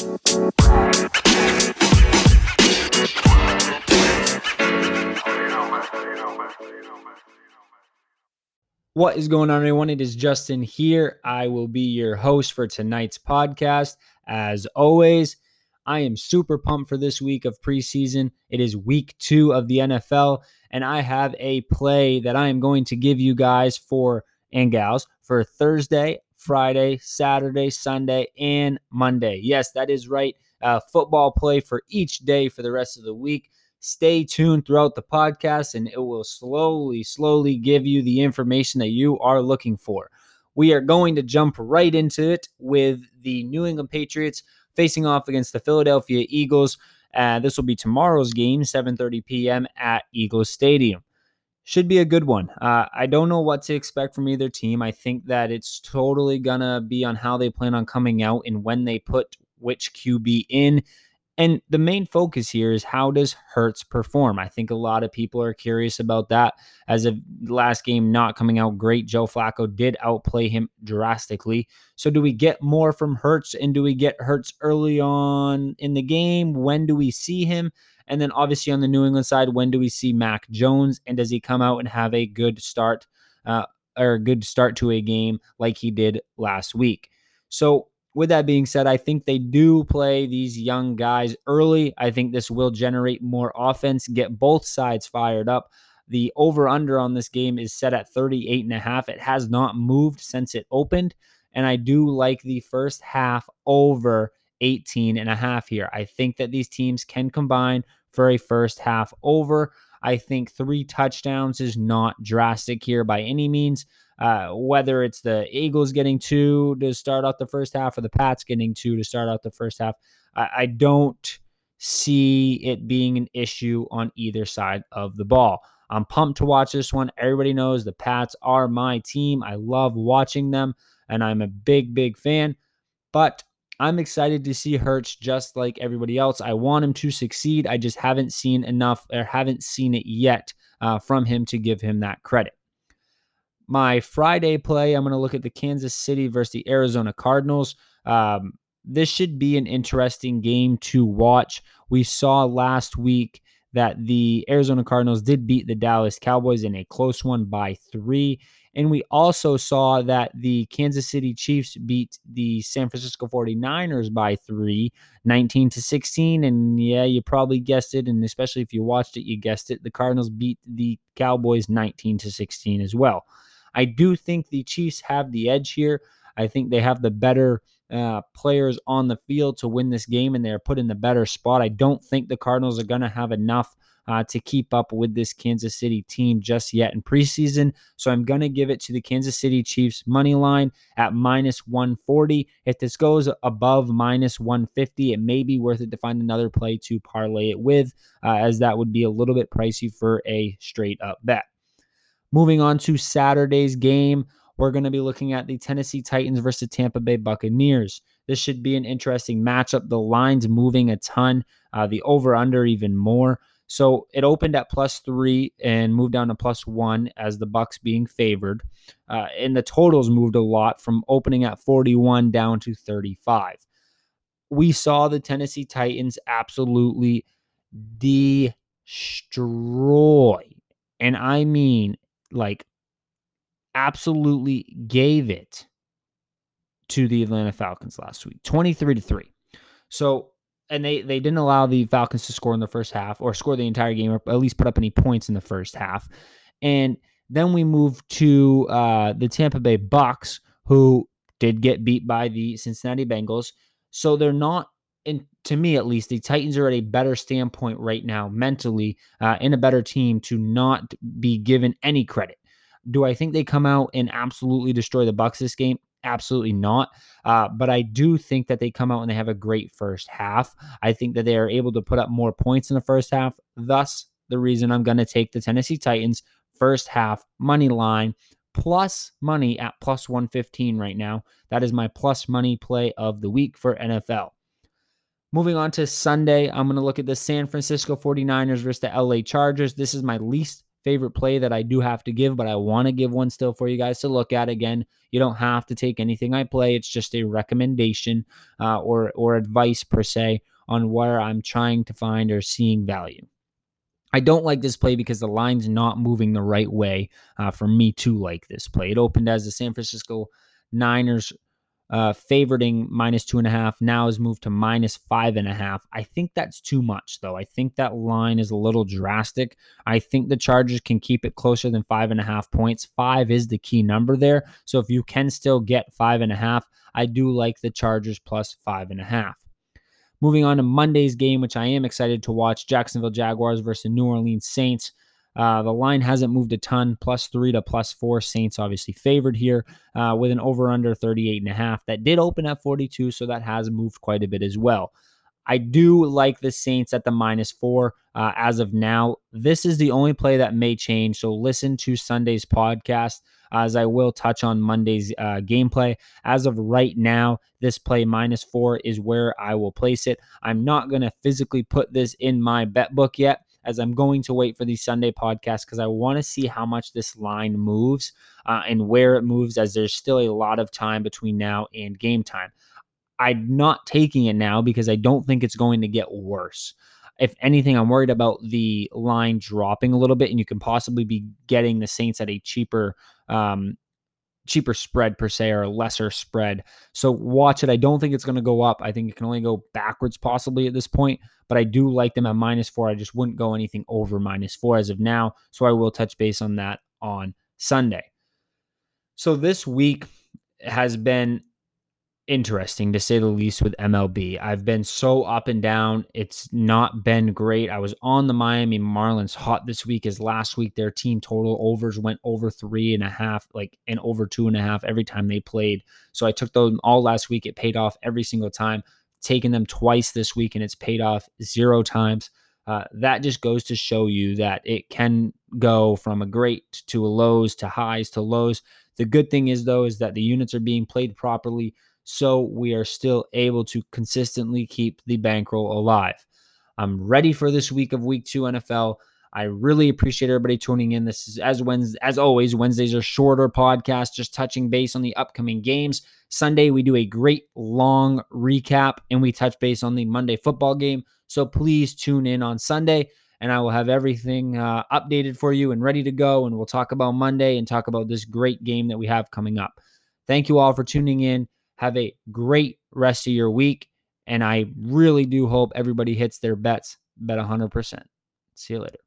What is going on, everyone? It is Justin here. I will be your host for tonight's podcast. As always, I am super pumped for this week of preseason. It is week two of the NFL, and I have a play that I am going to give you guys for and gals for Thursday, Friday, Saturday, Sunday, and Monday. Yes, that is right. Uh, football play for each day for the rest of the week. Stay tuned throughout the podcast, and it will slowly, slowly give you the information that you are looking for. We are going to jump right into it with the New England Patriots facing off against the Philadelphia Eagles. Uh, this will be tomorrow's game, 7:30 p.m. at Eagles Stadium. Should be a good one. Uh, I don't know what to expect from either team. I think that it's totally gonna be on how they plan on coming out and when they put which QB in. And the main focus here is how does Hurts perform? I think a lot of people are curious about that. As of last game not coming out great, Joe Flacco did outplay him drastically. So do we get more from Hurts and do we get Hurts early on in the game? When do we see him? And then obviously on the New England side, when do we see Mac Jones and does he come out and have a good start uh, or a good start to a game like he did last week? So with that being said, I think they do play these young guys early. I think this will generate more offense, get both sides fired up. The over under on this game is set at 38 and a half. It has not moved since it opened. And I do like the first half over 18 and a half here. I think that these teams can combine for a first half over. I think three touchdowns is not drastic here by any means. Uh, whether it's the Eagles getting two to start out the first half or the Pats getting two to start out the first half, I, I don't see it being an issue on either side of the ball. I'm pumped to watch this one. Everybody knows the Pats are my team. I love watching them, and I'm a big, big fan. But I'm excited to see Hurts just like everybody else. I want him to succeed. I just haven't seen enough or haven't seen it yet uh, from him to give him that credit. My Friday play, I'm going to look at the Kansas City versus the Arizona Cardinals. Um, this should be an interesting game to watch. We saw last week that the Arizona Cardinals did beat the Dallas Cowboys in a close one by three. And we also saw that the Kansas City Chiefs beat the San Francisco 49ers by three, 19 to 16. And yeah, you probably guessed it. And especially if you watched it, you guessed it. The Cardinals beat the Cowboys 19 to 16 as well. I do think the Chiefs have the edge here. I think they have the better uh, players on the field to win this game, and they're put in the better spot. I don't think the Cardinals are going to have enough uh, to keep up with this Kansas City team just yet in preseason. So I'm going to give it to the Kansas City Chiefs money line at minus 140. If this goes above minus 150, it may be worth it to find another play to parlay it with, uh, as that would be a little bit pricey for a straight up bet. Moving on to Saturday's game, we're going to be looking at the Tennessee Titans versus Tampa Bay Buccaneers. This should be an interesting matchup. The line's moving a ton, uh, the over under even more. So it opened at plus three and moved down to plus one as the Bucks being favored, uh, and the totals moved a lot from opening at 41 down to 35. We saw the Tennessee Titans absolutely destroy, and I mean like absolutely gave it to the Atlanta Falcons last week 23 to 3. So, and they they didn't allow the Falcons to score in the first half or score the entire game or at least put up any points in the first half. And then we move to uh, the Tampa Bay Bucks, who did get beat by the Cincinnati Bengals. So they're not, and to me at least, the Titans are at a better standpoint right now mentally, uh, in a better team to not be given any credit. Do I think they come out and absolutely destroy the Bucks this game? Absolutely not. Uh, but I do think that they come out and they have a great first half. I think that they are able to put up more points in the first half. Thus, the reason I'm going to take the Tennessee Titans first half money line plus money at plus 115 right now. That is my plus money play of the week for NFL. Moving on to Sunday, I'm going to look at the San Francisco 49ers versus the LA Chargers. This is my least favorite play that I do have to give, but I want to give one still for you guys to look at. Again, you don't have to take anything I play; it's just a recommendation uh, or or advice per se on where I'm trying to find or seeing value. I don't like this play because the line's not moving the right way uh, for me to like this play. It opened as the San Francisco Niners uh, favoriting minus two and a half. Now has moved to minus five and a half. I think that's too much, though. I think that line is a little drastic. I think the Chargers can keep it closer than five and a half points. Five is the key number there. So if you can still get five and a half, I do like the Chargers plus five and a half. Moving on to Monday's game, which I am excited to watch Jacksonville Jaguars versus New Orleans Saints. Uh, the line hasn't moved a ton, plus three to plus four. Saints obviously favored here uh, with an over under 38 and a half. That did open at 42, so that has moved quite a bit as well. I do like the Saints at the minus four uh, as of now. This is the only play that may change. So listen to Sunday's podcast as I will touch on Monday's uh, gameplay. As of right now, this play minus four is where I will place it. I'm not going to physically put this in my bet book yet as I'm going to wait for the Sunday podcast because I want to see how much this line moves uh, and where it moves, as there's still a lot of time between now and game time. I'm not taking it now because I don't think it's going to get worse. If anything, I'm worried about the line dropping a little bit, and you can possibly be getting the Saints at a cheaper um, cheaper spread per se or a lesser spread. So watch it. I don't think it's going to go up. I think it can only go backwards possibly at this point, but I do like them at minus four. I just wouldn't go anything over minus four as of now. So I will touch base on that on Sunday. So this week has been interesting to say the least with MLB. I've been so up and down. It's not been great. I was on the Miami Marlins hot this week as last week their team total overs went over three and a half, like and over two and a half every time they played. So I took them all last week. It paid off every single time. Taken them twice this week and it's paid off zero times. Uh, that just goes to show you that it can go from a great to a lows to highs to lows. The good thing is though is that the units are being played properly so we are still able to consistently keep the bankroll alive. I'm ready for this week of week two NFL. I really appreciate everybody tuning in. This is as Wednesday, as always, Wednesdays are shorter podcasts, just touching base on the upcoming games. Sunday, we do a great long recap and we touch base on the Monday football game. So please tune in on Sunday and I will have everything uh, updated for you and ready to go. And we'll talk about Monday and talk about this great game that we have coming up. Thank you all for tuning in. Have a great rest of your week. And I really do hope everybody hits their bets. Bet 100%. See you later.